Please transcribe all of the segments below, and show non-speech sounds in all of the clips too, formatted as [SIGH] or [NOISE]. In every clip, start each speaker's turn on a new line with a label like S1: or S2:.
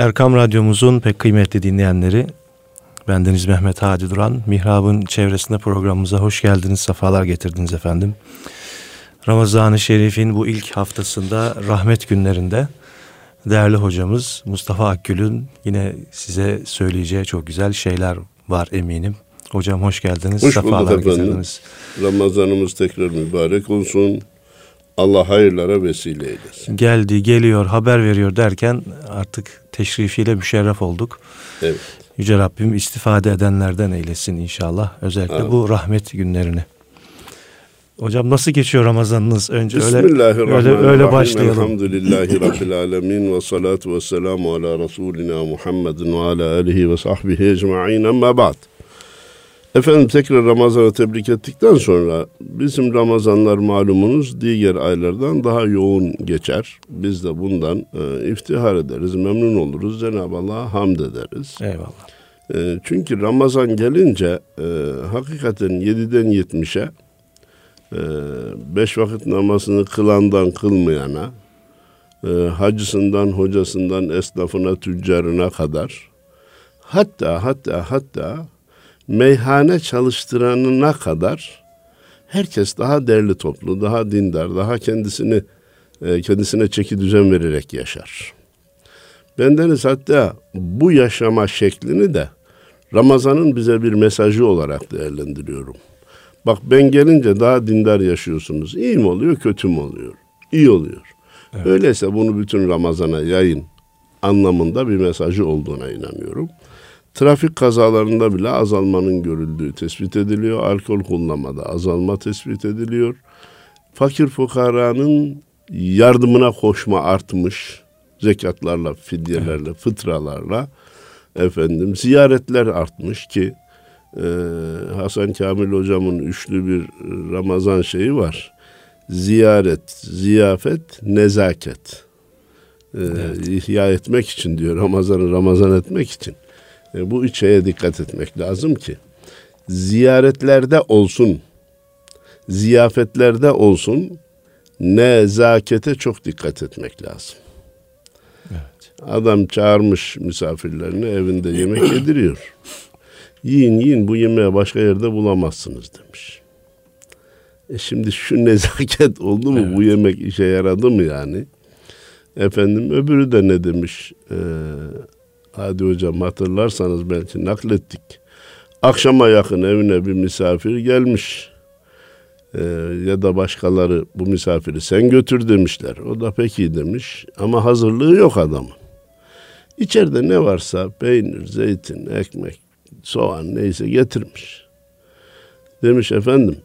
S1: Erkam Radyomuzun pek kıymetli dinleyenleri, bendeniz Mehmet Hadi Duran, Mihrab'ın çevresinde programımıza hoş geldiniz, sefalar getirdiniz efendim. Ramazan-ı Şerif'in bu ilk haftasında rahmet günlerinde değerli hocamız Mustafa Akgül'ün yine size söyleyeceği çok güzel şeyler var eminim. Hocam hoş geldiniz.
S2: Hoş bulduk efendim. Getirdiniz. Ramazanımız tekrar mübarek olsun. Allah hayırlara vesile eylesin.
S1: Geldi, geliyor, haber veriyor derken artık teşrifiyle müşerref olduk. Evet. Yüce Rabbim istifade edenlerden eylesin inşallah. Özellikle Amin. bu rahmet günlerini. Hocam nasıl geçiyor Ramazanınız? Önce öyle öyle, öyle başlayalım.
S2: Elhamdülillahi Rabbil Alemin ve salatu ve selamu ala Resulina Muhammedin ve ala alihi ve sahbihi ecma'in amma ba'd. Efendim tekrar Ramazan'ı tebrik ettikten sonra bizim Ramazanlar malumunuz diğer aylardan daha yoğun geçer. Biz de bundan e, iftihar ederiz, memnun oluruz. Cenab-ı Allah'a hamd ederiz.
S1: Eyvallah.
S2: E, çünkü Ramazan gelince e, hakikaten 7'den 70'e e, beş vakit namazını kılandan kılmayana, e, hacısından, hocasından, esnafına, tüccarına kadar hatta hatta hatta meyhane çalıştıranına kadar herkes daha değerli toplu, daha dindar, daha kendisini e, kendisine çeki düzen vererek yaşar. Bendeniz hatta bu yaşama şeklini de Ramazan'ın bize bir mesajı olarak değerlendiriyorum. Bak ben gelince daha dindar yaşıyorsunuz. İyi mi oluyor, kötü mü oluyor? İyi oluyor. Evet. Öyleyse bunu bütün Ramazan'a yayın anlamında bir mesajı olduğuna inanıyorum. Trafik kazalarında bile azalmanın görüldüğü tespit ediliyor. Alkol kullanmada azalma tespit ediliyor. Fakir fukaranın yardımına koşma artmış. Zekatlarla, fidyelerle, evet. fıtralarla efendim ziyaretler artmış ki e, Hasan Kamil hocamın üçlü bir Ramazan şeyi var. Ziyaret, ziyafet, nezaket. E, evet. ihya etmek için diyor Ramazan'ı Ramazan etmek için. E, bu üç şeye dikkat etmek lazım ki ziyaretlerde olsun, ziyafetlerde olsun nezakete çok dikkat etmek lazım. Evet. Adam çağırmış misafirlerini evinde yemek [COUGHS] yediriyor. Yiyin yiyin bu yemeği başka yerde bulamazsınız demiş. E şimdi şu [LAUGHS] nezaket oldu mu evet. bu yemek işe yaradı mı yani? Efendim öbürü de ne demiş? Ee, Hadi hocam hatırlarsanız belki naklettik. Akşama yakın evine bir misafir gelmiş. Ee, ya da başkaları bu misafiri sen götür demişler. O da peki demiş ama hazırlığı yok adamın. İçeride ne varsa peynir, zeytin, ekmek, soğan neyse getirmiş. Demiş efendim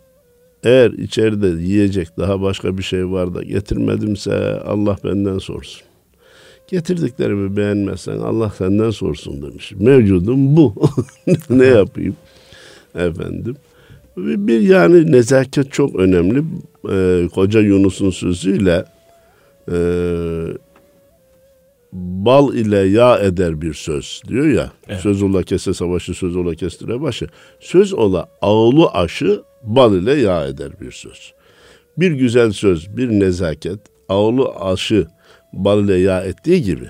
S2: eğer içeride yiyecek daha başka bir şey var da getirmedimse Allah benden sorsun. Getirdiklerimi beğenmezsen Allah senden sorsun demiş. Mevcudum bu. [LAUGHS] ne yapayım? Efendim. Bir yani nezaket çok önemli. Ee, Koca Yunus'un sözüyle e, bal ile yağ eder bir söz diyor ya. Evet. Söz ola kese savaşı, söz ola kestire başı. Söz ola ağlı aşı, bal ile yağ eder bir söz. Bir güzel söz, bir nezaket, ağlı aşı bal ile yağ ettiği gibi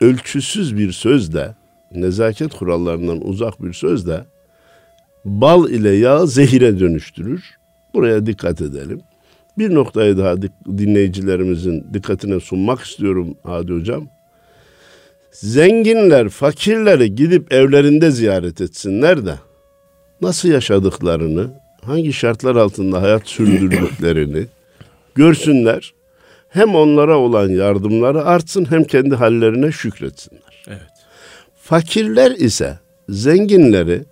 S2: ölçüsüz bir sözle nezaket kurallarından uzak bir sözle bal ile yağ zehire dönüştürür. Buraya dikkat edelim. Bir noktayı daha dinleyicilerimizin dikkatine sunmak istiyorum Hadi Hocam. Zenginler fakirleri gidip evlerinde ziyaret etsinler de nasıl yaşadıklarını, hangi şartlar altında hayat sürdürdüklerini görsünler hem onlara olan yardımları artsın hem kendi hallerine şükretsinler.
S1: Evet.
S2: Fakirler ise zenginleri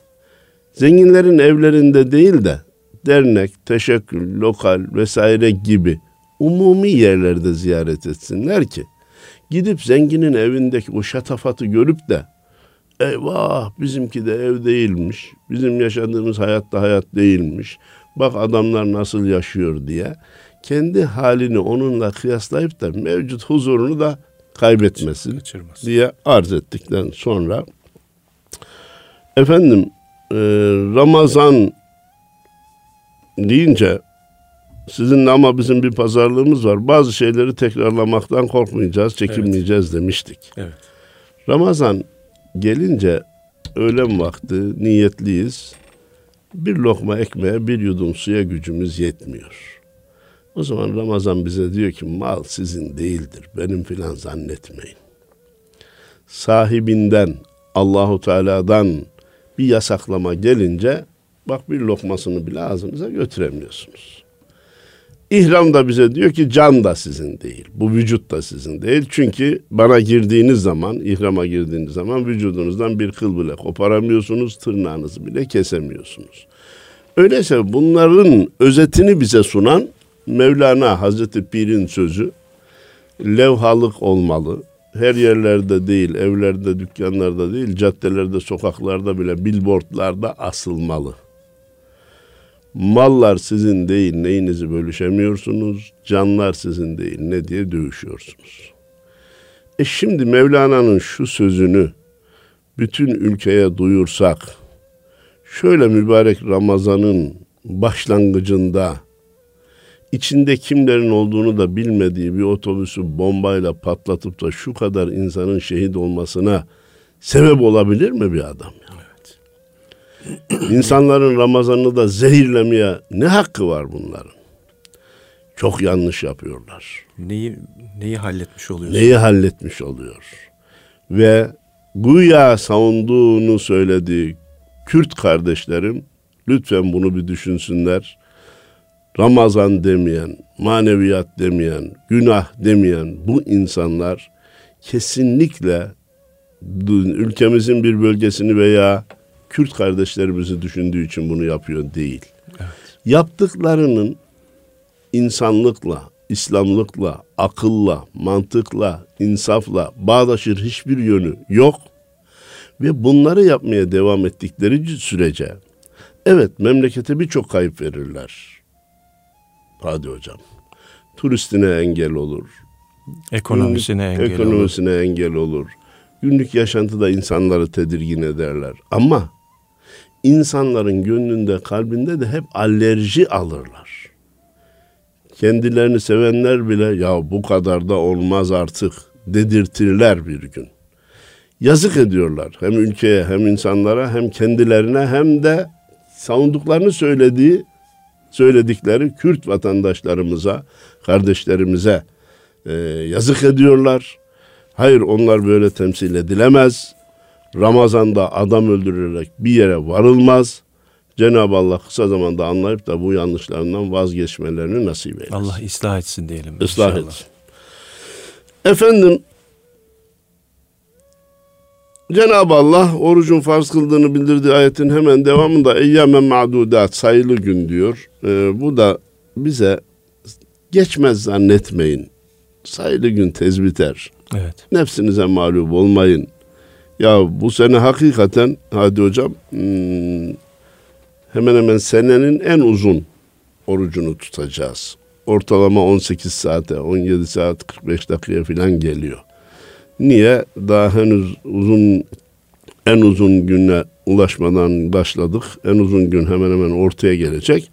S2: zenginlerin evlerinde değil de dernek, teşekkür, lokal vesaire gibi umumi yerlerde ziyaret etsinler ki gidip zenginin evindeki o şatafatı görüp de eyvah bizimki de ev değilmiş. Bizim yaşadığımız hayatta hayat değilmiş. Bak adamlar nasıl yaşıyor diye kendi halini onunla kıyaslayıp da mevcut huzurunu da kaybetmesin Kaçırmaz. diye arz ettikten sonra efendim e, Ramazan deyince sizin ama bizim bir pazarlığımız var. Bazı şeyleri tekrarlamaktan korkmayacağız, çekinmeyeceğiz evet. demiştik.
S1: Evet.
S2: Ramazan gelince öğlen vakti niyetliyiz. Bir lokma ekmeğe bir yudum suya gücümüz yetmiyor. O zaman Ramazan bize diyor ki mal sizin değildir. Benim filan zannetmeyin. Sahibinden Allahu Teala'dan bir yasaklama gelince bak bir lokmasını bile ağzınıza götüremiyorsunuz. İhram da bize diyor ki can da sizin değil. Bu vücut da sizin değil. Çünkü bana girdiğiniz zaman, ihrama girdiğiniz zaman vücudunuzdan bir kıl bile koparamıyorsunuz, tırnağınızı bile kesemiyorsunuz. Öyleyse bunların özetini bize sunan Mevlana Hazreti Pir'in sözü levhalık olmalı. Her yerlerde değil, evlerde, dükkanlarda değil, caddelerde, sokaklarda bile, billboardlarda asılmalı. Mallar sizin değil, neyinizi bölüşemiyorsunuz. Canlar sizin değil, ne diye dövüşüyorsunuz. E şimdi Mevlana'nın şu sözünü bütün ülkeye duyursak, şöyle mübarek Ramazan'ın başlangıcında içinde kimlerin olduğunu da bilmediği bir otobüsü bombayla patlatıp da şu kadar insanın şehit olmasına sebep olabilir mi bir adam? Evet. İnsanların Ramazan'ını da zehirlemeye ne hakkı var bunların? Çok yanlış yapıyorlar.
S1: Neyi neyi halletmiş oluyor?
S2: Neyi halletmiş oluyor? Ve güya savunduğunu söylediği Kürt kardeşlerim lütfen bunu bir düşünsünler. Ramazan demeyen, maneviyat demeyen, günah demeyen bu insanlar kesinlikle ülkemizin bir bölgesini veya Kürt kardeşlerimizi düşündüğü için bunu yapıyor değil. Evet. Yaptıklarının insanlıkla, İslamlıkla, akılla, mantıkla, insafla bağdaşır hiçbir yönü yok. Ve bunları yapmaya devam ettikleri sürece evet memlekete birçok kayıp verirler. Hadi hocam. Turistine engel olur.
S1: Ekonomisine engel
S2: ekonomisine olur. engel olur. Günlük yaşantıda insanları tedirgin ederler. Ama insanların gönlünde, kalbinde de hep alerji alırlar. Kendilerini sevenler bile ya bu kadar da olmaz artık dedirtirler bir gün. Yazık ediyorlar hem ülkeye hem insanlara hem kendilerine hem de savunduklarını söylediği söyledikleri Kürt vatandaşlarımıza, kardeşlerimize e, yazık ediyorlar. Hayır onlar böyle temsil edilemez. Ramazan'da adam öldürülerek bir yere varılmaz. Cenab-ı Allah kısa zamanda anlayıp da bu yanlışlarından vazgeçmelerini nasip eylesin.
S1: Allah ıslah etsin diyelim.
S2: Islah etsin. Efendim Cenab-ı Allah orucun farz kıldığını bildirdiği ayetin hemen devamında eyyamen ma'dudat sayılı gün diyor. Ee, bu da bize geçmez zannetmeyin. Sayılı gün tez biter. Evet. Nefsinize mağlup olmayın. Ya bu sene hakikaten hadi hocam hmm, hemen hemen senenin en uzun orucunu tutacağız. Ortalama 18 saate, 17 saat 45 dakikaya falan geliyor. Niye? Daha henüz uzun en uzun güne ulaşmadan başladık. En uzun gün hemen hemen ortaya gelecek.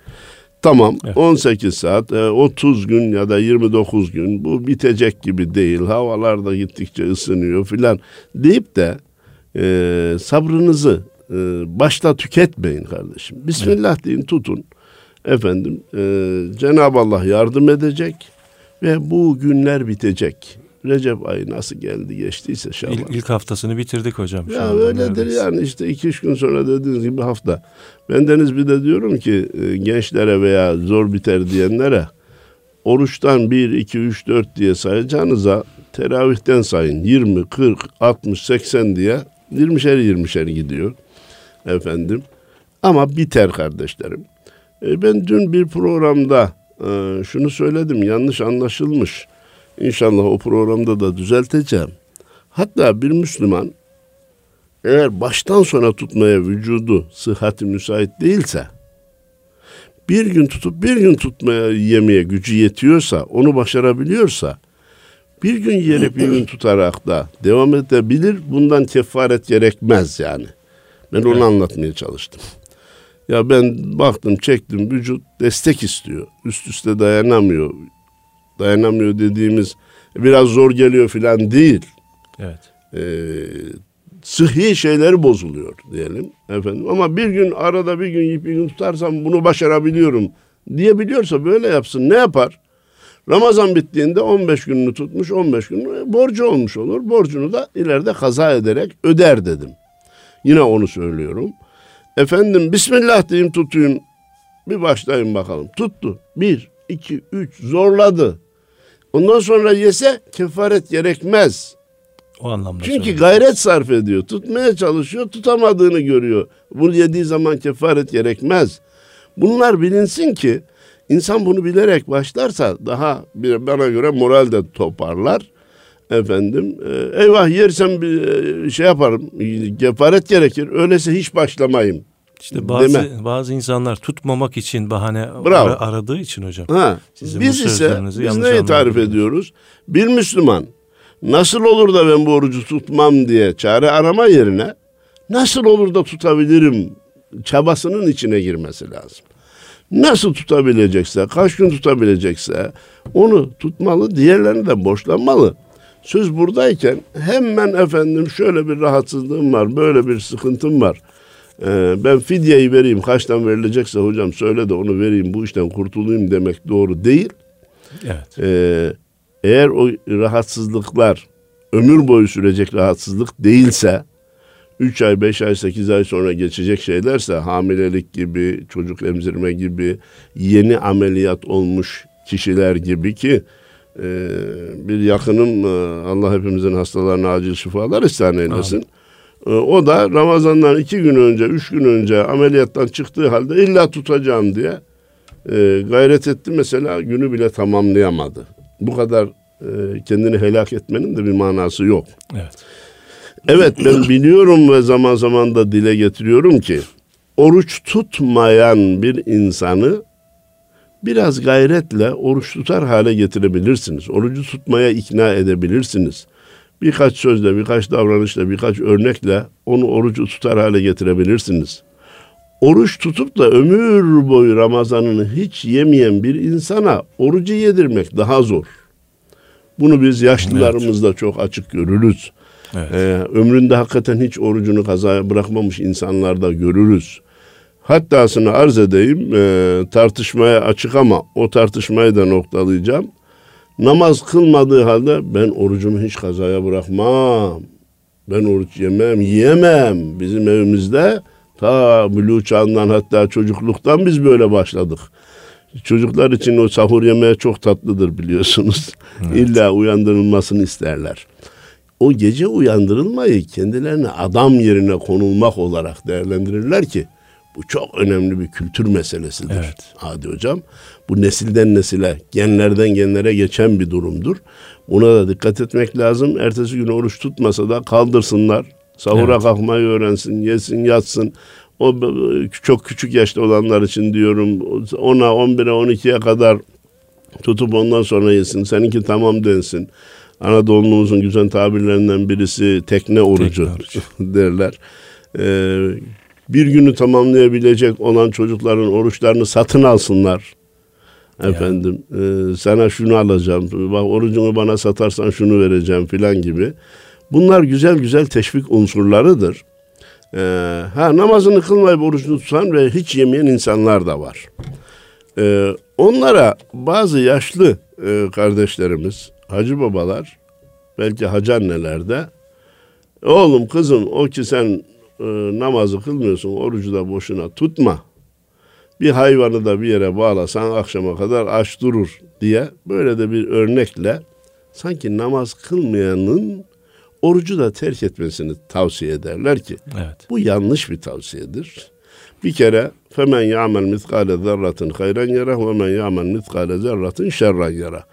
S2: Tamam evet. 18 saat, 30 e, gün ya da 29 gün bu bitecek gibi değil. Havalar da gittikçe ısınıyor filan deyip de e, sabrınızı e, başta tüketmeyin kardeşim. Bismillah evet. deyin tutun. Efendim e, Cenab-ı Allah yardım edecek ve bu günler bitecek. Recep ayı nasıl geldi geçtiyse Şaban. İlk,
S1: ilk haftasını bitirdik hocam.
S2: Ya öyledir neredeyse. yani işte iki üç gün sonra dediğiniz gibi hafta. Ben deniz bir de diyorum ki e, gençlere veya zor biter diyenlere oruçtan 1, 2, 3, 4 diye sayacağınıza teravihten sayın. 20, 40, 60, 80 diye 20'şer 20'şer gidiyor efendim. Ama biter kardeşlerim. E, ben dün bir programda e, şunu söyledim yanlış anlaşılmış. İnşallah o programda da düzelteceğim. Hatta bir Müslüman eğer baştan sona tutmaya vücudu sıhhati müsait değilse bir gün tutup bir gün tutmaya yemeye gücü yetiyorsa onu başarabiliyorsa bir gün yiyerek bir gün tutarak da devam edebilir. Bundan kefaret gerekmez yani. Ben onu anlatmaya çalıştım. Ya ben baktım çektim vücut destek istiyor. Üst üste dayanamıyor dayanamıyor dediğimiz biraz zor geliyor filan değil. Evet. e, sıhhi şeyleri bozuluyor diyelim efendim. Ama bir gün arada bir gün bir gün tutarsam bunu başarabiliyorum diyebiliyorsa böyle yapsın. Ne yapar? Ramazan bittiğinde 15 gününü tutmuş 15 gün borcu olmuş olur. Borcunu da ileride kaza ederek öder dedim. Yine onu söylüyorum. Efendim Bismillah diyeyim tutayım. Bir başlayın bakalım. Tuttu. Bir, iki, üç zorladı. Ondan sonra yese kefaret gerekmez.
S1: O anlamda.
S2: Çünkü
S1: söylüyorum.
S2: gayret sarf ediyor. Tutmaya çalışıyor, tutamadığını görüyor. Bunu yediği zaman kefaret gerekmez. Bunlar bilinsin ki insan bunu bilerek başlarsa daha bir, bana göre moral de toparlar. Efendim e, eyvah yersem bir e, şey yaparım kefaret gerekir öyleyse hiç başlamayayım.
S1: İşte bazı bazı insanlar tutmamak için bahane
S2: Bravo.
S1: ara- aradığı için hocam.
S2: Ha,
S1: Sizin
S2: biz ise biz neyi tarif ediyoruz? Bir Müslüman nasıl olur da ben bu orucu tutmam diye çare arama yerine nasıl olur da tutabilirim çabasının içine girmesi lazım. Nasıl tutabilecekse, kaç gün tutabilecekse onu tutmalı, diğerlerini de borçlanmalı. Söz buradayken hemen efendim şöyle bir rahatsızlığım var, böyle bir sıkıntım var. Ee, ben fidyeyi vereyim, kaçtan verilecekse hocam söyle de onu vereyim, bu işten kurtulayım demek doğru değil.
S1: Evet.
S2: Ee, eğer o rahatsızlıklar ömür boyu sürecek rahatsızlık değilse 3 ay, 5 ay, 8 ay sonra geçecek şeylerse hamilelik gibi, çocuk emzirme gibi, yeni ameliyat olmuş kişiler gibi ki e, bir yakınım e, Allah hepimizin hastalarına acil şifalar ihsan eylesin. E, o da Ramazan'dan iki gün önce, üç gün önce ameliyattan çıktığı halde illa tutacağım diye e, gayret etti mesela günü bile tamamlayamadı. Bu kadar e, kendini helak etmenin de bir manası yok.
S1: Evet.
S2: Evet ben [COUGHS] biliyorum ve zaman zaman da dile getiriyorum ki oruç tutmayan bir insanı biraz gayretle oruç tutar hale getirebilirsiniz. Orucu tutmaya ikna edebilirsiniz. Birkaç sözle, birkaç davranışla, birkaç örnekle onu orucu tutar hale getirebilirsiniz. Oruç tutup da ömür boyu Ramazanını hiç yemeyen bir insana orucu yedirmek daha zor. Bunu biz yaşlılarımızda çok açık görürüz.
S1: Evet.
S2: Ee, ömründe hakikaten hiç orucunu kazaya bırakmamış insanlarda görürüz. Hattasını arz edeyim e, tartışmaya açık ama o tartışmayı da noktalayacağım. Namaz kılmadığı halde ben orucumu hiç kazaya bırakmam. Ben oruç yemem, yiyemem. Bizim evimizde ta bülü çağından hatta çocukluktan biz böyle başladık. Çocuklar için o sahur yemeği çok tatlıdır biliyorsunuz. İlla uyandırılmasını isterler o gece uyandırılmayı kendilerine adam yerine konulmak olarak değerlendirirler ki bu çok önemli bir kültür meselesidir.
S1: Evet.
S2: Hadi hocam. Bu nesilden nesile, genlerden genlere geçen bir durumdur. Buna da dikkat etmek lazım. Ertesi gün oruç tutmasa da kaldırsınlar. Sahura
S1: Evet.
S2: kalkmayı öğrensin, yesin, yatsın. O çok küçük yaşta olanlar için diyorum 10'a, 11'e, 12'ye kadar tutup ondan sonra yesin. Seninki tamam densin. Anadolu'muzun güzel tabirlerinden birisi tekne orucu
S1: orucu. [LAUGHS]
S2: derler. Ee, bir günü tamamlayabilecek olan çocukların oruçlarını satın alsınlar. Efendim e, sana şunu alacağım. Bak orucunu bana satarsan şunu vereceğim filan gibi. Bunlar güzel güzel teşvik unsurlarıdır. Ee, ha namazını kılmayıp orucunu tutan ve hiç yemeyen insanlar da var. Ee, onlara bazı yaşlı e, kardeşlerimiz, hacı babalar, belki hacı anneler de oğlum kızım o ki sen e, namazı kılmıyorsun, orucu da boşuna tutma. Bir hayvanı da bir yere bağlasan akşama kadar aç durur diye böyle de bir örnekle sanki namaz kılmayanın orucu da terk etmesini tavsiye ederler ki
S1: Evet.
S2: bu yanlış bir tavsiyedir. Bir kere femen ya'mel miskale zerratin hayran yara ve men ya'mel miskale zerratin şerran yara.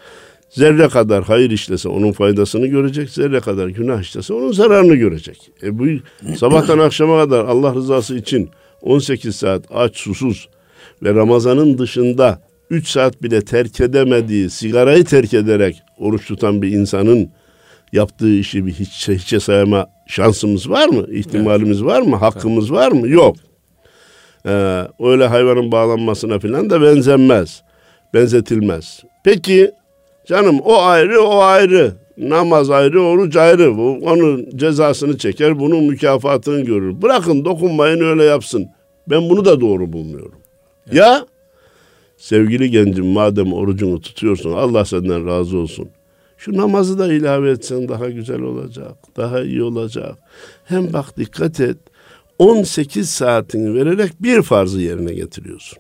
S2: Zerre kadar hayır işlese onun faydasını görecek, zerre kadar günah işlese onun zararını görecek. E bu sabahtan akşama kadar Allah rızası için 18 saat aç susuz ve Ramazan'ın dışında 3 saat bile terk edemediği, sigarayı terk ederek oruç tutan bir insanın yaptığı işi bir hiç, hiçe sayma şansımız var mı? İhtimalimiz var mı? Hakkımız var mı? Yok. Ee, öyle hayvanın bağlanmasına falan da benzemez. Benzetilmez. Peki canım o ayrı o ayrı. Namaz ayrı, oruç ayrı. Bu, onun cezasını çeker, bunun mükafatını görür. Bırakın dokunmayın öyle yapsın. Ben bunu da doğru bulmuyorum. Ya sevgili gencim madem orucunu tutuyorsun Allah senden razı olsun. Şu namazı da ilave etsen daha güzel olacak, daha iyi olacak. Hem bak dikkat et, 18 saatini vererek bir farzı yerine getiriyorsun.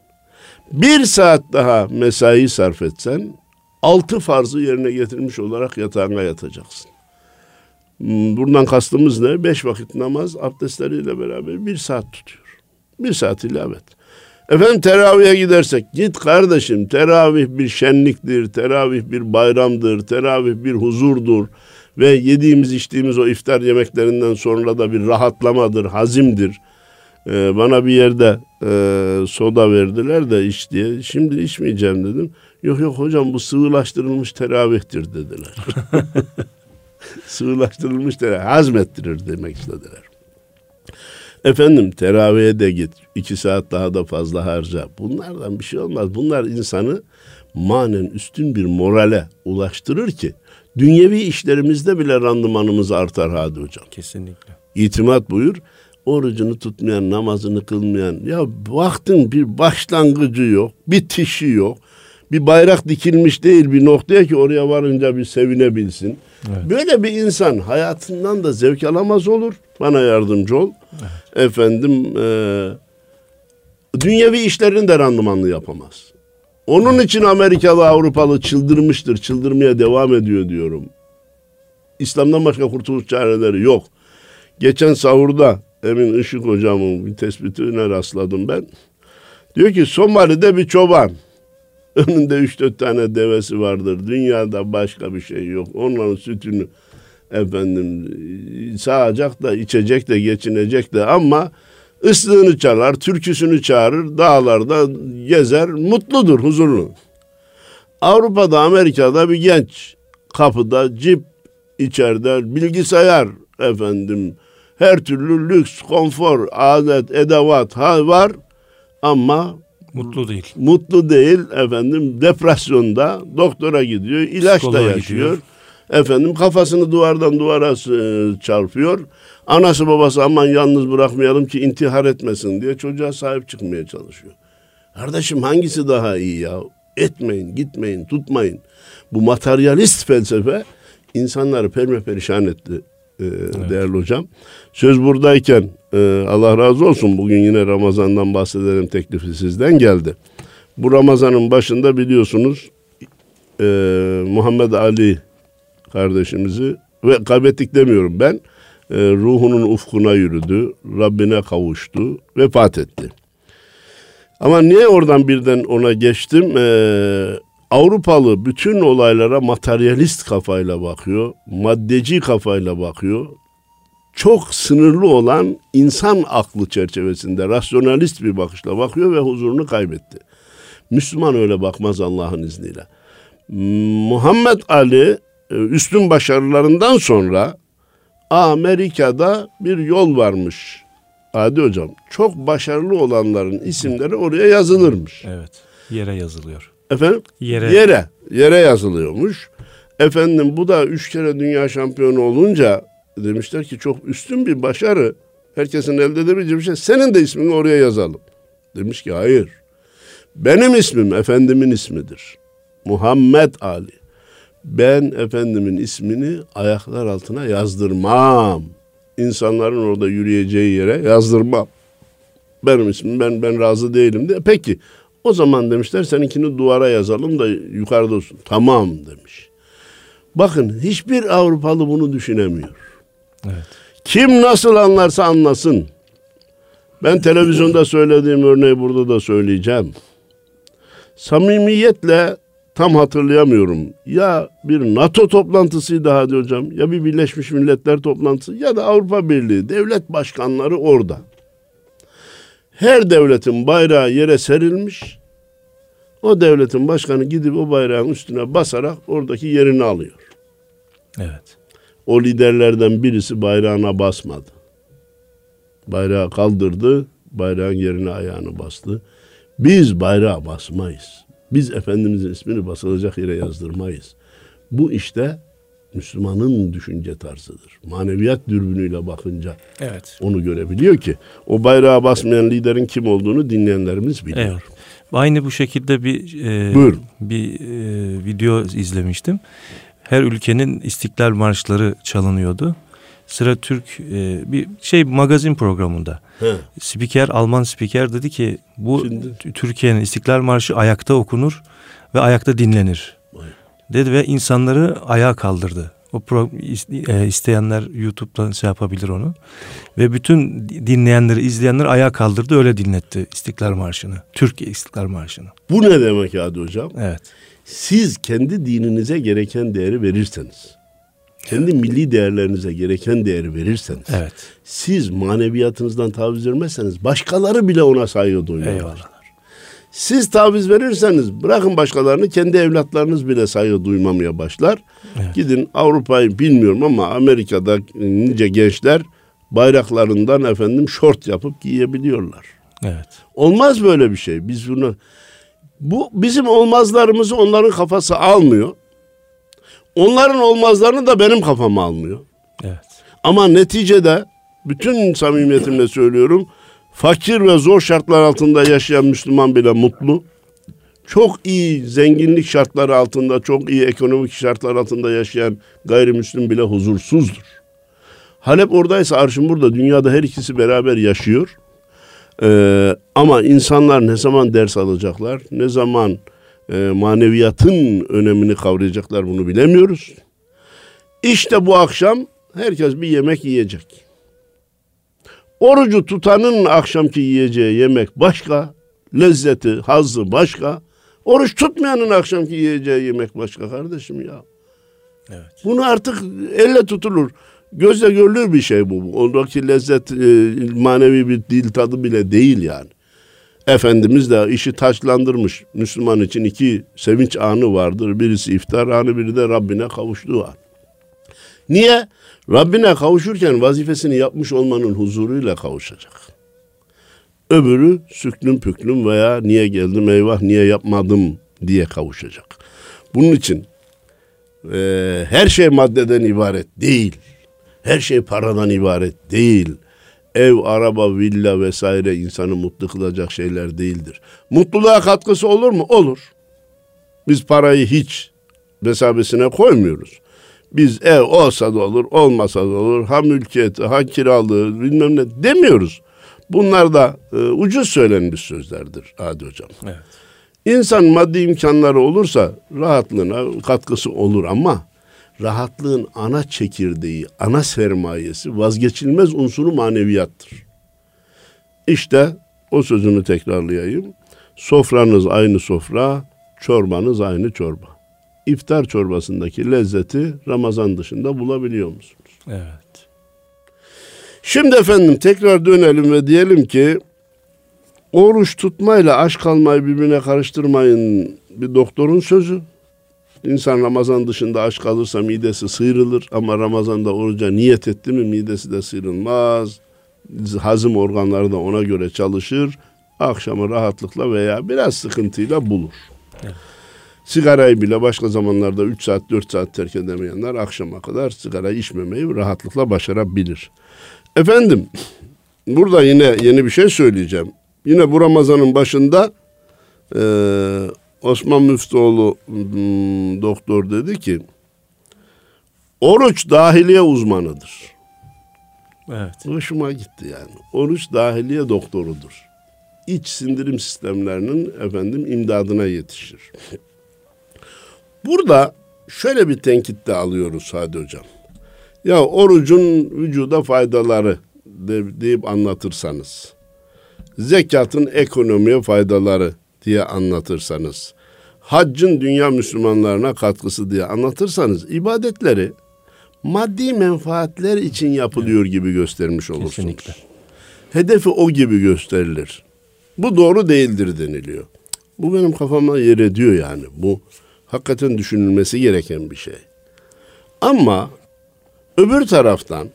S2: Bir saat daha mesai sarf etsen, altı farzı yerine getirmiş olarak yatağına yatacaksın. Hmm, Buradan kastımız ne? Beş vakit namaz abdestleriyle beraber bir saat tutuyor. Bir saat ilave et. Efendim teravihe gidersek git kardeşim teravih bir şenliktir, teravih bir bayramdır, teravih bir huzurdur ve yediğimiz içtiğimiz o iftar yemeklerinden sonra da bir rahatlamadır, hazimdir. Ee, bana bir yerde e, soda verdiler de iç diye. Şimdi içmeyeceğim dedim. Yok yok hocam bu sıvılaştırılmış teravihtir dediler. [LAUGHS] sıvılaştırılmış teravih hazmettirir demek istediler. Efendim teravihe de git. iki saat daha da fazla harca. Bunlardan bir şey olmaz. Bunlar insanı manen üstün bir morale ulaştırır ki dünyevi işlerimizde bile randımanımız artar hadi hocam.
S1: Kesinlikle.
S2: İtimat buyur. Orucunu tutmayan, namazını kılmayan ya vaktin bir başlangıcı yok, bitişi yok. Bir bayrak dikilmiş değil bir noktaya ki oraya varınca bir sevinebilsin.
S1: Evet.
S2: Böyle bir insan hayatından da zevk alamaz olur. Bana yardımcı ol. Efendim e, dünyevi işlerini de randımanlı yapamaz. Onun için Amerikalı Avrupalı çıldırmıştır. Çıldırmaya devam ediyor diyorum. İslam'dan başka kurtuluş çareleri yok. Geçen sahurda Emin Işık hocamın bir tespitine rastladım ben. Diyor ki Somali'de bir çoban. Önünde üç dört tane devesi vardır. Dünyada başka bir şey yok. Onların sütünü efendim sağacak da içecek de geçinecek de ama ıslığını çalar, türküsünü çağırır, dağlarda gezer, mutludur, huzurlu. Avrupa'da, Amerika'da bir genç kapıda cip içeride bilgisayar efendim her türlü lüks, konfor, adet, edevat ha var ama
S1: Mutlu değil.
S2: mutlu değil efendim depresyonda doktora gidiyor ilaç da yaşıyor.
S1: gidiyor.
S2: Efendim kafasını duvardan duvara e, çarpıyor. Anası babası aman yalnız bırakmayalım ki intihar etmesin diye çocuğa sahip çıkmaya çalışıyor. Kardeşim hangisi daha iyi ya? Etmeyin, gitmeyin, tutmayın. Bu materyalist felsefe insanları perişan etti e, değerli hocam. Söz buradayken e, Allah razı olsun bugün yine Ramazan'dan bahsedelim teklifi sizden geldi. Bu Ramazan'ın başında biliyorsunuz e, Muhammed Ali kardeşimizi ve kaybettik demiyorum ben. e, ruhunun ufkuna yürüdü, Rabbine kavuştu, vefat etti. Ama niye oradan birden ona geçtim? Ee, Avrupalı bütün olaylara materyalist kafayla bakıyor, maddeci kafayla bakıyor. Çok sınırlı olan insan aklı çerçevesinde rasyonalist bir bakışla bakıyor ve huzurunu kaybetti. Müslüman öyle bakmaz Allah'ın izniyle. Muhammed Ali e, üstün başarılarından sonra Amerika'da bir yol varmış. Adi hocam çok başarılı olanların isimleri oraya yazılırmış.
S1: Evet. Yere yazılıyor.
S2: Efendim?
S1: Yere.
S2: Yere. Yere yazılıyormuş. Efendim bu da üç kere dünya şampiyonu olunca demişler ki çok üstün bir başarı. Herkesin elde edebileceği bir şey. Senin de ismini oraya yazalım. Demiş ki hayır. Benim ismim Efendimin ismidir. Muhammed Ali. Ben Efendimin ismini ayaklar altına yazdırmam. İnsanların orada yürüyeceği yere yazdırmam. Benim ismim ben ben razı değilim diye. Peki o zaman demişler seninkini duvara yazalım da yukarıda olsun. Tamam demiş. Bakın hiçbir Avrupalı bunu düşünemiyor.
S1: Evet.
S2: Kim nasıl anlarsa anlasın. Ben televizyonda söylediğim örneği burada da söyleyeceğim. Samimiyetle tam hatırlayamıyorum. Ya bir NATO toplantısıydı hadi hocam ya bir Birleşmiş Milletler toplantısı ya da Avrupa Birliği devlet başkanları orada. Her devletin bayrağı yere serilmiş. O devletin başkanı gidip o bayrağın üstüne basarak oradaki yerini alıyor.
S1: Evet.
S2: O liderlerden birisi bayrağına basmadı. Bayrağı kaldırdı, bayrağın yerine ayağını bastı. Biz bayrağa basmayız. Biz Efendimizin ismini basılacak yere yazdırmayız. Bu işte Müslümanın düşünce tarzıdır. Maneviyat dürbünüyle bakınca
S1: Evet.
S2: onu görebiliyor ki o bayrağı basmayan liderin kim olduğunu dinleyenlerimiz biliyor.
S1: Evet. Aynı bu şekilde bir e, bir e, video izlemiştim. Her ülkenin istiklal marşları çalınıyordu. Sıra Türk e, bir şey magazin programında.
S2: He.
S1: Spiker Alman spiker dedi ki bu Türkiye'nin istiklal marşı ayakta okunur ve ayakta dinlenir. Dedi ve insanları ayağa kaldırdı. O pro, e, isteyenler YouTube'dan şey yapabilir onu. Ve bütün dinleyenleri, izleyenleri ayağa kaldırdı öyle dinletti İstiklal Marşı'nı. Türkiye İstiklal Marşı'nı.
S2: Bu ne demek Hadi Hocam?
S1: Evet.
S2: Siz kendi dininize gereken değeri verirseniz, kendi milli değerlerinize gereken değeri verirseniz,
S1: Evet.
S2: siz maneviyatınızdan taviz vermezseniz başkaları bile ona saygı duyuyorlar.
S1: Eyvallah.
S2: Siz taviz verirseniz bırakın başkalarını kendi evlatlarınız bile saygı duymamaya başlar.
S1: Evet.
S2: Gidin Avrupa'yı bilmiyorum ama Amerika'da nice gençler bayraklarından efendim şort yapıp giyebiliyorlar.
S1: Evet.
S2: Olmaz böyle bir şey. Biz bunu bu bizim olmazlarımızı onların kafası almıyor. Onların olmazlarını da benim kafam almıyor.
S1: Evet.
S2: Ama neticede bütün samimiyetimle söylüyorum. Fakir ve zor şartlar altında yaşayan Müslüman bile mutlu. Çok iyi zenginlik şartları altında, çok iyi ekonomik şartlar altında yaşayan gayrimüslim bile huzursuzdur. Halep oradaysa arşın burada. Dünyada her ikisi beraber yaşıyor. Ee, ama insanlar ne zaman ders alacaklar, ne zaman e, maneviyatın önemini kavrayacaklar bunu bilemiyoruz. İşte bu akşam herkes bir yemek yiyecek. Orucu tutanın akşamki yiyeceği yemek başka, lezzeti, hazzı başka. Oruç tutmayanın akşamki yiyeceği yemek başka kardeşim ya.
S1: Evet.
S2: Bunu artık elle tutulur. Gözle görülür bir şey bu. Ondaki lezzet e, manevi bir dil tadı bile değil yani. Efendimiz de işi taçlandırmış. Müslüman için iki sevinç anı vardır. Birisi iftar anı, biri de Rabbine kavuştuğu an. Niye? Rabbine kavuşurken vazifesini yapmış olmanın huzuruyla kavuşacak. Öbürü süklüm püklüm veya niye geldim eyvah niye yapmadım diye kavuşacak. Bunun için e, her şey maddeden ibaret değil. Her şey paradan ibaret değil. Ev, araba, villa vesaire insanı mutlu kılacak şeyler değildir. Mutluluğa katkısı olur mu? Olur. Biz parayı hiç mesabesine koymuyoruz. Biz ev olsa da olur, olmasa da olur. Ha mülkiyeti, ha kiralığı bilmem ne demiyoruz. Bunlar da e, ucuz söylenmiş sözlerdir Adi Hocam.
S1: Evet.
S2: İnsan maddi imkanları olursa rahatlığına katkısı olur ama rahatlığın ana çekirdeği, ana sermayesi vazgeçilmez unsuru maneviyattır. İşte o sözünü tekrarlayayım. Sofranız aynı sofra, çorbanız aynı çorba. İftar çorbasındaki lezzeti Ramazan dışında bulabiliyor musunuz?
S1: Evet.
S2: Şimdi efendim tekrar dönelim ve diyelim ki oruç tutmayla aç kalmayı birbirine karıştırmayın bir doktorun sözü. İnsan Ramazan dışında aç kalırsa midesi sıyrılır ama Ramazan'da oruca niyet etti mi midesi de sıyrılmaz. Hazım organları da ona göre çalışır. Akşamı rahatlıkla veya biraz sıkıntıyla bulur. Sigarayı bile başka zamanlarda 3 saat 4 saat terk edemeyenler akşama kadar sigara içmemeyi rahatlıkla başarabilir. Efendim burada yine yeni bir şey söyleyeceğim. Yine bu Ramazan'ın başında eee, Osman Müftüoğlu hmm, doktor dedi ki oruç dahiliye uzmanıdır.
S1: Evet.
S2: Hoşuma gitti yani. Oruç dahiliye doktorudur. İç sindirim sistemlerinin efendim imdadına yetişir. Burada şöyle bir tenkit de alıyoruz Hadi Hocam. Ya orucun vücuda faydaları de, deyip anlatırsanız, zekatın ekonomiye faydaları diye anlatırsanız, haccın dünya Müslümanlarına katkısı diye anlatırsanız, ibadetleri maddi menfaatler için yapılıyor gibi göstermiş olursunuz.
S1: Kesinlikle.
S2: Hedefi o gibi gösterilir. Bu doğru değildir deniliyor. Bu benim kafama yer ediyor yani. Bu hakikaten düşünülmesi gereken bir şey. Ama öbür taraftan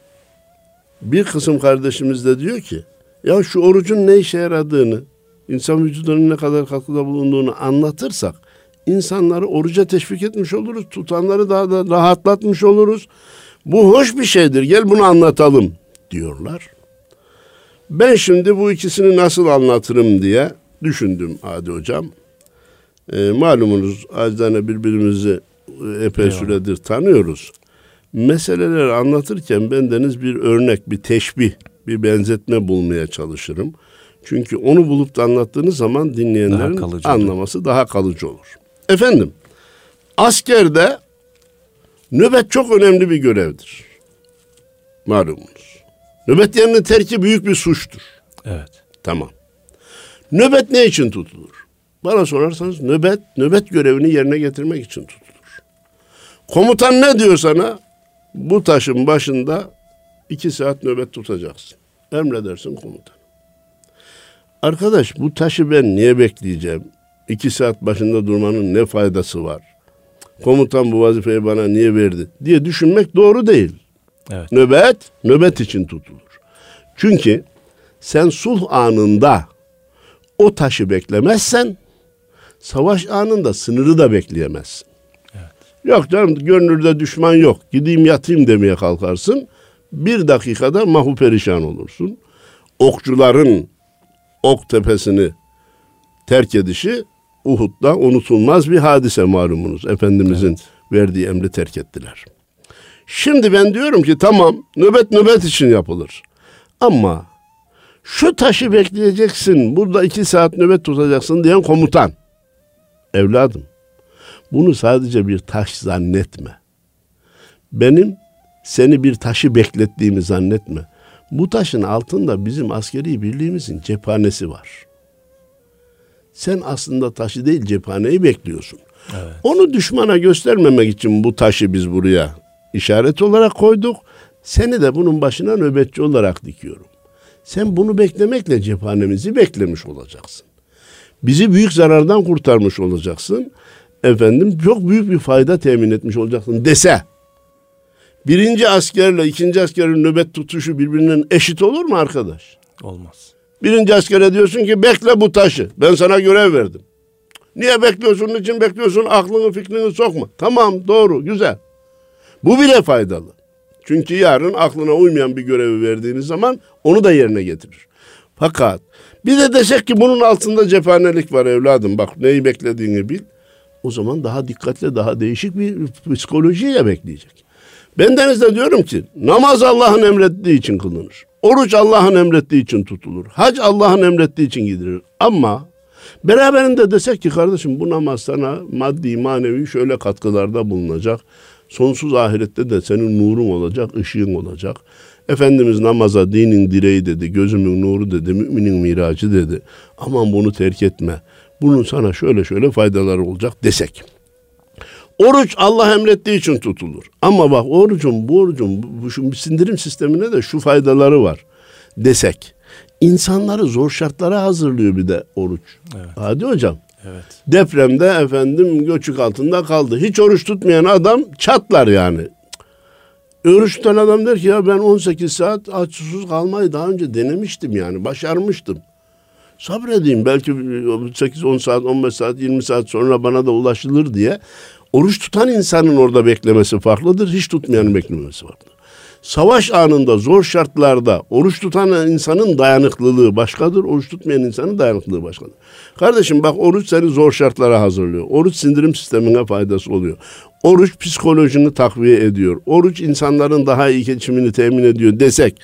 S2: bir kısım kardeşimiz de diyor ki ya şu orucun ne işe yaradığını, insan vücudunun ne kadar katkıda bulunduğunu anlatırsak insanları oruca teşvik etmiş oluruz. Tutanları daha da rahatlatmış oluruz. Bu hoş bir şeydir. Gel bunu anlatalım diyorlar. Ben şimdi bu ikisini nasıl anlatırım diye düşündüm Adi Hocam. E, malumunuz acizane birbirimizi epey Eyvallah. süredir tanıyoruz. Meseleleri anlatırken bendeniz bir örnek, bir teşbih, bir benzetme bulmaya çalışırım. Çünkü onu bulup da anlattığınız zaman dinleyenlerin daha anlaması daha kalıcı olur. Efendim, askerde nöbet çok önemli bir görevdir. Malumunuz. Nöbet yerinin terki büyük bir suçtur.
S1: Evet.
S2: Tamam. Nöbet ne için tutulur? Bana sorarsanız nöbet, nöbet görevini yerine getirmek için tutulur. Komutan ne diyor sana? Bu taşın başında iki saat nöbet tutacaksın. Emredersin komutan. Arkadaş bu taşı ben niye bekleyeceğim? İki saat başında durmanın ne faydası var? Komutan bu vazifeyi bana niye verdi diye düşünmek doğru değil. Evet. Nöbet, nöbet için tutulur. Çünkü sen sulh anında o taşı beklemezsen savaş anında sınırı da bekleyemezsin. Evet. Yok canım gönlünde düşman yok. Gideyim yatayım demeye kalkarsın. Bir dakikada mahu perişan olursun. Okçuların ok tepesini terk edişi Uhud'da unutulmaz bir hadise malumunuz. Efendimizin evet. verdiği emri terk ettiler. Şimdi ben diyorum ki tamam nöbet nöbet için yapılır. Ama şu taşı bekleyeceksin, burada iki saat nöbet tutacaksın diyen komutan. Evladım, bunu sadece bir taş zannetme. Benim seni bir taşı beklettiğimi zannetme. Bu taşın altında bizim askeri birliğimizin cephanesi var. Sen aslında taşı değil cephaneyi bekliyorsun. Evet. Onu düşmana göstermemek için bu taşı biz buraya işaret olarak koyduk. Seni de bunun başına nöbetçi olarak dikiyorum. Sen bunu beklemekle cephanemizi beklemiş olacaksın. Bizi büyük zarardan kurtarmış olacaksın. Efendim çok büyük bir fayda temin etmiş olacaksın dese. Birinci askerle ikinci askerin nöbet tutuşu birbirinin eşit olur mu arkadaş?
S1: Olmaz.
S2: Birinci askere diyorsun ki bekle bu taşı. Ben sana görev verdim. Niye bekliyorsun? Niçin bekliyorsun? Aklını fikrini sokma. Tamam doğru güzel. Bu bile faydalı. Çünkü yarın aklına uymayan bir görevi verdiğiniz zaman onu da yerine getirir. Fakat bir de desek ki bunun altında cephanelik var evladım bak neyi beklediğini bil. O zaman daha dikkatli daha değişik bir psikolojiyle bekleyecek. Ben denizde diyorum ki namaz Allah'ın emrettiği için kılınır. Oruç Allah'ın emrettiği için tutulur. Hac Allah'ın emrettiği için gidilir. Ama beraberinde desek ki kardeşim bu namaz sana maddi manevi şöyle katkılarda bulunacak. Sonsuz ahirette de senin nurun olacak, ışığın olacak. Efendimiz namaza dinin direği dedi, gözümün nuru dedi, müminin miracı dedi. Aman bunu terk etme. Bunun sana şöyle şöyle faydaları olacak desek. Oruç Allah emrettiği için tutulur. Ama bak orucun, bu orucun, bu, şu sindirim sistemine de şu faydaları var desek. İnsanları zor şartlara hazırlıyor bir de oruç. Evet. Hadi hocam. Evet. Depremde efendim göçük altında kaldı. Hiç oruç tutmayan adam çatlar yani. Tutan adam der ki ya ben 18 saat aç susuz kalmayı daha önce denemiştim yani. Başarmıştım. Sabredeyim belki 8-10 saat, 15 saat, 20 saat sonra bana da ulaşılır diye. Oruç tutan insanın orada beklemesi farklıdır. Hiç tutmayanın beklemesi farklı. Savaş anında zor şartlarda oruç tutan insanın dayanıklılığı başkadır. Oruç tutmayan insanın dayanıklılığı başkadır. Kardeşim bak oruç seni zor şartlara hazırlıyor. Oruç sindirim sistemine faydası oluyor. Oruç psikolojini takviye ediyor. Oruç insanların daha iyi geçimini temin ediyor desek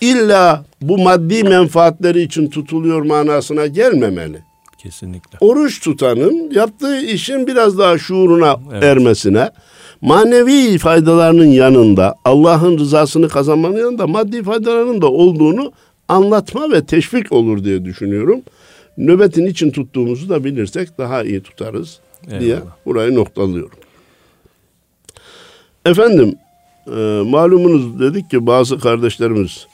S2: illa bu maddi menfaatleri için tutuluyor manasına gelmemeli.
S1: Kesinlikle.
S2: Oruç tutanın yaptığı işin biraz daha şuuruna evet. ermesine, manevi faydalarının yanında, Allah'ın rızasını kazanmanın yanında maddi faydalarının da olduğunu anlatma ve teşvik olur diye düşünüyorum. Nöbetin için tuttuğumuzu da bilirsek daha iyi tutarız Eyvallah. diye burayı noktalıyorum. Efendim, e, malumunuz dedik ki bazı kardeşlerimiz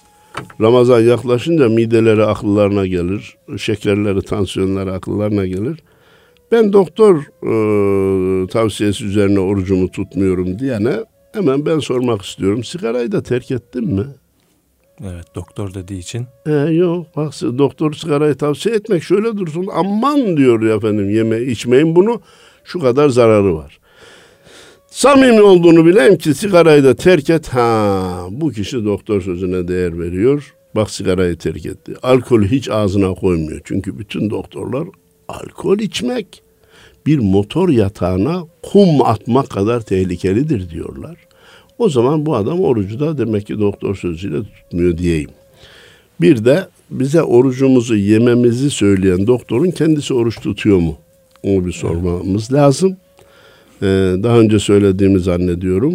S2: Ramazan yaklaşınca mideleri akıllarına gelir, şekerleri, tansiyonları akıllarına gelir. Ben doktor e, tavsiyesi üzerine orucumu tutmuyorum diyene hemen ben sormak istiyorum. Sigarayı da terk ettin mi?
S1: Evet doktor dediği için.
S2: E, yok bak doktor sigarayı tavsiye etmek şöyle dursun aman diyor efendim yeme içmeyin bunu şu kadar zararı var. Samimi olduğunu bileyim ki sigarayı da terk et. Ha bu kişi doktor sözüne değer veriyor. Bak sigarayı terk etti. Alkolü hiç ağzına koymuyor. Çünkü bütün doktorlar alkol içmek bir motor yatağına kum atmak kadar tehlikelidir diyorlar. O zaman bu adam orucu da demek ki doktor sözüyle tutmuyor diyeyim. Bir de bize orucumuzu yememizi söyleyen doktorun kendisi oruç tutuyor mu? Onu bir sormamız lazım. Ee, daha önce söylediğimi zannediyorum.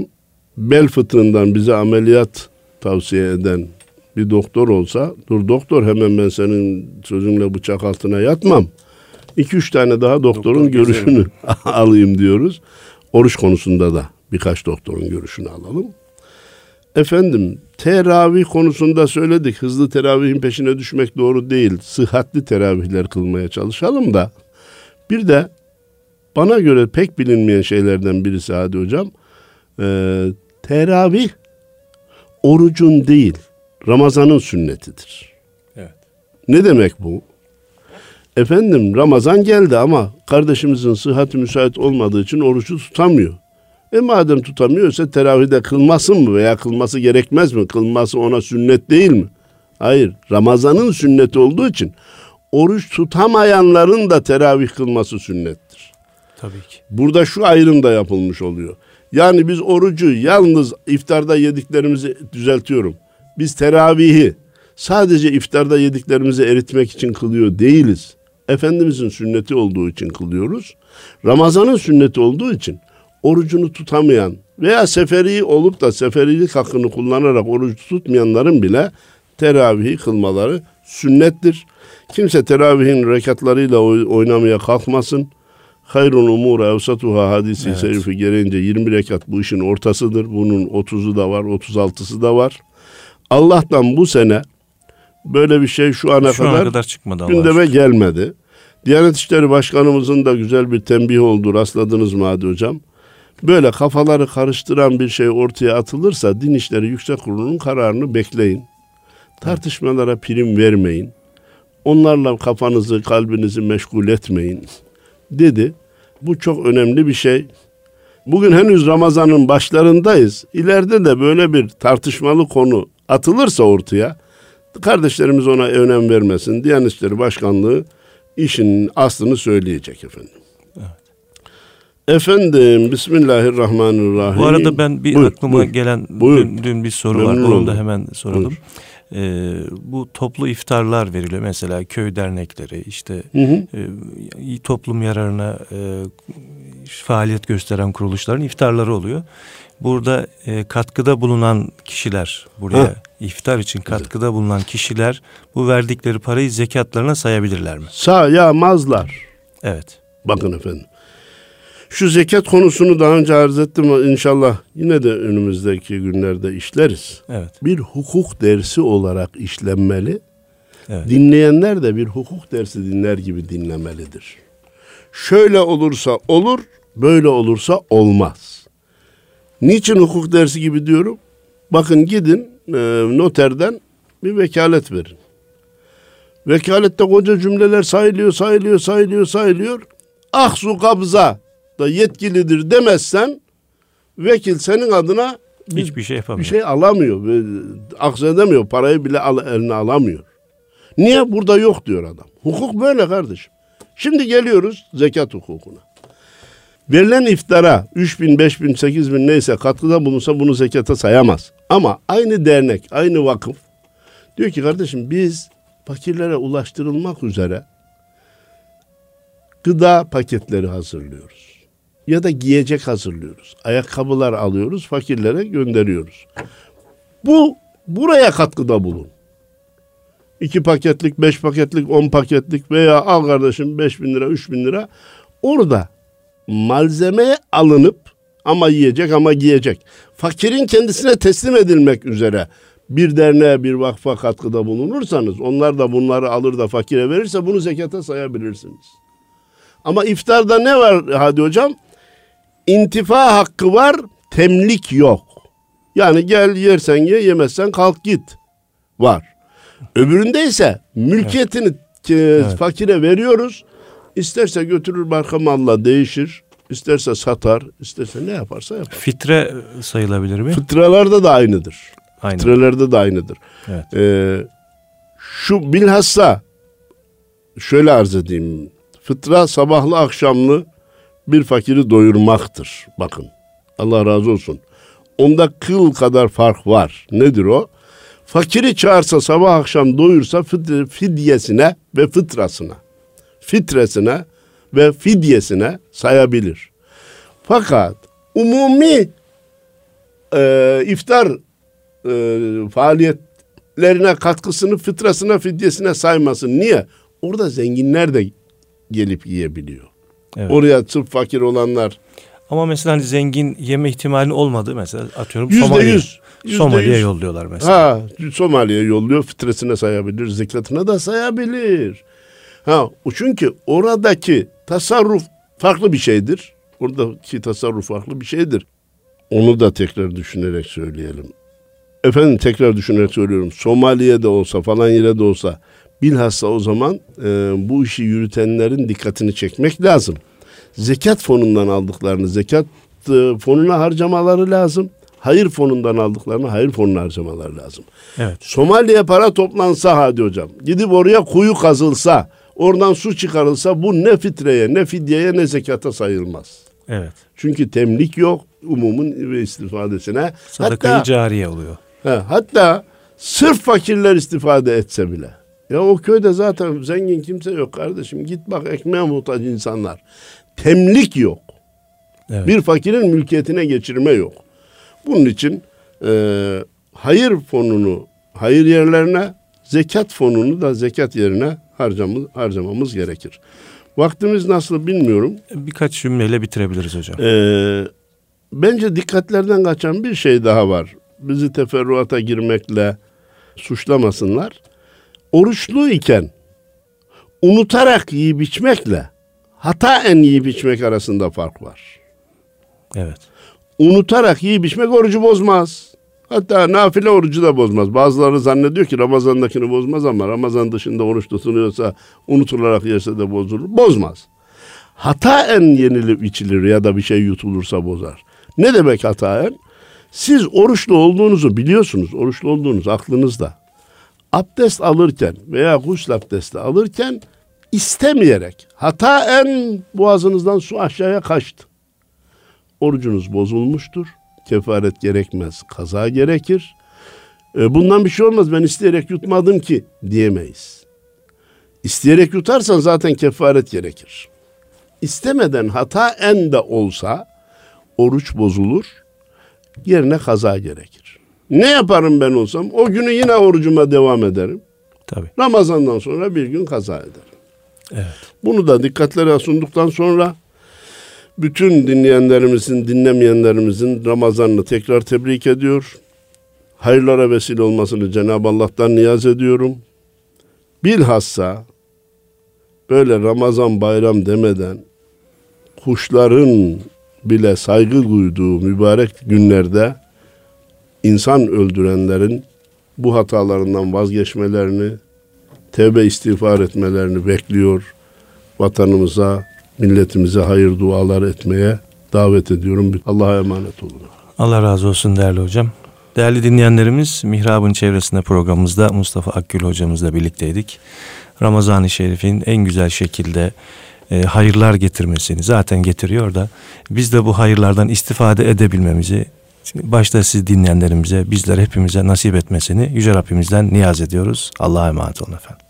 S2: Bel fıtığından bize ameliyat tavsiye eden bir doktor olsa, dur doktor hemen ben senin sözünle bıçak altına yatmam. 2-3 tane daha doktorun Doktor görüşünü [LAUGHS] alayım diyoruz. Oruç konusunda da birkaç doktorun görüşünü alalım. Efendim teravih konusunda söyledik. Hızlı teravihin peşine düşmek doğru değil. Sıhhatli teravihler kılmaya çalışalım da. Bir de bana göre pek bilinmeyen şeylerden birisi Hadi Hocam. E, teravih orucun değil Ramazan'ın sünnetidir. Evet. Ne demek bu? Efendim Ramazan geldi ama kardeşimizin sıhhati müsait olmadığı için orucu tutamıyor. E madem tutamıyorsa teravihde kılmasın mı veya kılması gerekmez mi? Kılması ona sünnet değil mi? Hayır. Ramazan'ın sünneti olduğu için oruç tutamayanların da teravih kılması sünnettir.
S1: Tabii ki.
S2: Burada şu ayrım da yapılmış oluyor. Yani biz orucu yalnız iftarda yediklerimizi düzeltiyorum. Biz teravihi sadece iftarda yediklerimizi eritmek için kılıyor değiliz. Efendimizin sünneti olduğu için kılıyoruz. Ramazan'ın sünneti olduğu için orucunu tutamayan veya seferi olup da seferilik hakkını kullanarak oruç tutmayanların bile teravihi kılmaları sünnettir. Kimse teravihin rekatlarıyla oynamaya kalkmasın. Hayrun umur evsatuha hadisi evet. şerifi gereğince 20 rekat bu işin ortasıdır. Bunun 30'u da var, 36'sı da var. Allah'tan bu sene böyle bir şey şu ana şu kadar, kadar çıkmadı gündeme gelmedi. Diyanet İşleri Başkanımızın da güzel bir tembih oldu. Rastladınız mı Hadi Hocam? Böyle kafaları karıştıran bir şey ortaya atılırsa Din İşleri Yüksek Kurulu'nun kararını bekleyin. Tartışmalara prim vermeyin. Onlarla kafanızı, kalbinizi meşgul etmeyin dedi. Bu çok önemli bir şey. Bugün henüz Ramazan'ın başlarındayız. İleride de böyle bir tartışmalı konu atılırsa ortaya kardeşlerimiz ona önem vermesin. Diyanet İşleri Başkanlığı işin aslını söyleyecek efendim. Efendim Bismillahirrahmanirrahim.
S1: Bu arada ben bir buyur, aklıma buyur, gelen buyur. Dün, dün bir soru Memnun var. Onu da hemen soralım. Ee, bu toplu iftarlar veriliyor. Mesela köy dernekleri işte hı hı. E, toplum yararına e, faaliyet gösteren kuruluşların iftarları oluyor. Burada e, katkıda bulunan kişiler buraya ha. iftar için katkıda bulunan kişiler bu verdikleri parayı zekatlarına sayabilirler mi?
S2: Sayamazlar.
S1: Evet.
S2: Bakın efendim. Şu zekat konusunu daha önce arz ettim inşallah yine de önümüzdeki günlerde işleriz. Evet. Bir hukuk dersi olarak işlenmeli. Evet. Dinleyenler de bir hukuk dersi dinler gibi dinlemelidir. Şöyle olursa olur, böyle olursa olmaz. Niçin hukuk dersi gibi diyorum? Bakın gidin e, noterden bir vekalet verin. Vekalette koca cümleler sayılıyor, sayılıyor, sayılıyor, sayılıyor. Ah su kabza da yetkilidir demezsen vekil senin adına
S1: bir, hiçbir şey yapamıyor.
S2: Bir şey alamıyor. Aksedemiyor. Parayı bile al, eline alamıyor. Niye? Burada yok diyor adam. Hukuk böyle kardeşim. Şimdi geliyoruz zekat hukukuna. Verilen iftara 3 bin, 5 bin, 8 bin neyse katkıda bulunsa bunu zekata sayamaz. Ama aynı dernek, aynı vakıf diyor ki kardeşim biz fakirlere ulaştırılmak üzere gıda paketleri hazırlıyoruz ya da giyecek hazırlıyoruz. Ayakkabılar alıyoruz, fakirlere gönderiyoruz. Bu buraya katkıda bulun. İki paketlik, beş paketlik, on paketlik veya al kardeşim beş bin lira, üç bin lira. Orada malzeme alınıp ama yiyecek ama giyecek. Fakirin kendisine teslim edilmek üzere bir derneğe bir vakfa katkıda bulunursanız onlar da bunları alır da fakire verirse bunu zekata sayabilirsiniz. Ama iftarda ne var hadi hocam? İntifa hakkı var, temlik yok. Yani gel yersen ye, yemezsen kalk git. Var. Öbüründe ise mülkiyetini evet. fakire veriyoruz. İsterse götürür marka malla değişir. İsterse satar, isterse ne yaparsa yapar.
S1: Fitre sayılabilir mi?
S2: Fıtralarda da aynıdır. Aynı. Fitrelerde de aynıdır. Evet. Ee, şu bilhassa şöyle arz edeyim. Fıtra sabahlı akşamlı bir fakiri doyurmaktır. Bakın. Allah razı olsun. Onda kıl kadar fark var. Nedir o? Fakiri çağırsa sabah akşam doyursa fidyesine ve fıtrasına, fitresine ve fidyesine sayabilir. Fakat umumi e, iftar e, faaliyetlerine katkısını fıtrasına fidyesine saymasın. Niye? Orada zenginler de gelip yiyebiliyor. Evet. Oraya sırf fakir olanlar.
S1: Ama mesela hani zengin yeme ihtimali olmadı mesela atıyorum Somali'ye. Somali'ye yolluyorlar mesela.
S2: Ha, Somali'ye yolluyor fitresine sayabilir, zekatına da sayabilir. Ha, çünkü oradaki tasarruf farklı bir şeydir. Oradaki tasarruf farklı bir şeydir. Onu da tekrar düşünerek söyleyelim. Efendim tekrar düşünerek söylüyorum. Somali'de olsa falan yere de olsa bilhassa o zaman e, bu işi yürütenlerin dikkatini çekmek lazım. Zekat fonundan aldıklarını zekat e, fonuna harcamaları lazım. Hayır fonundan aldıklarını hayır fonuna harcamaları lazım. Evet. Somali'ye para toplansa hadi hocam. Gidip oraya kuyu kazılsa, oradan su çıkarılsa bu ne fitreye, ne fidyeye, ne zekata sayılmaz. Evet. Çünkü temlik yok umumun istifadesine.
S1: Sadakayı hatta, cariye oluyor.
S2: He, hatta sırf fakirler istifade etse bile. Ya o köyde zaten zengin kimse yok kardeşim. Git bak ekmeğe muhtaç insanlar. Temlik yok. Evet. Bir fakirin mülkiyetine geçirme yok. Bunun için e, hayır fonunu hayır yerlerine, zekat fonunu da zekat yerine harcamamız, harcamamız gerekir. Vaktimiz nasıl bilmiyorum.
S1: Birkaç cümleyle bitirebiliriz hocam.
S2: Ee, bence dikkatlerden kaçan bir şey daha var. Bizi teferruata girmekle suçlamasınlar. Oruçlu iken unutarak yiyip içmekle hata en yiyip içmek arasında fark var. Evet. Unutarak yiyip içmek orucu bozmaz. Hatta nafile orucu da bozmaz. Bazıları zannediyor ki Ramazan'dakini bozmaz ama Ramazan dışında oruç tutunuyorsa unutularak yerse de bozulur. Bozmaz. Hata en yenilip içilir ya da bir şey yutulursa bozar. Ne demek hata en? Siz oruçlu olduğunuzu biliyorsunuz. Oruçlu olduğunuz aklınızda. Abdest alırken veya gusül abdesti alırken istemeyerek hata en boğazınızdan su aşağıya kaçtı. Orucunuz bozulmuştur kefaret gerekmez, kaza gerekir. E, bundan bir şey olmaz ben isteyerek yutmadım ki diyemeyiz. İsteyerek yutarsan zaten kefaret gerekir. İstemeden hata en de olsa oruç bozulur, yerine kaza gerekir. Ne yaparım ben olsam? O günü yine orucuma devam ederim. Tabii. Ramazandan sonra bir gün kaza ederim. Evet. Bunu da dikkatlere sunduktan sonra bütün dinleyenlerimizin, dinlemeyenlerimizin Ramazan'ını tekrar tebrik ediyor. Hayırlara vesile olmasını Cenab-ı Allah'tan niyaz ediyorum. Bilhassa böyle Ramazan bayram demeden kuşların bile saygı duyduğu mübarek günlerde insan öldürenlerin bu hatalarından vazgeçmelerini, tevbe istiğfar etmelerini bekliyor. Vatanımıza, milletimize hayır dualar etmeye davet ediyorum. Allah'a emanet olun.
S1: Allah razı olsun değerli hocam. Değerli dinleyenlerimiz Mihrab'ın çevresinde programımızda Mustafa Akgül hocamızla birlikteydik. Ramazan-ı Şerif'in en güzel şekilde e, hayırlar getirmesini zaten getiriyor da biz de bu hayırlardan istifade edebilmemizi başta siz dinleyenlerimize bizler hepimize nasip etmesini Yüce Rabbimizden niyaz ediyoruz. Allah'a emanet olun efendim.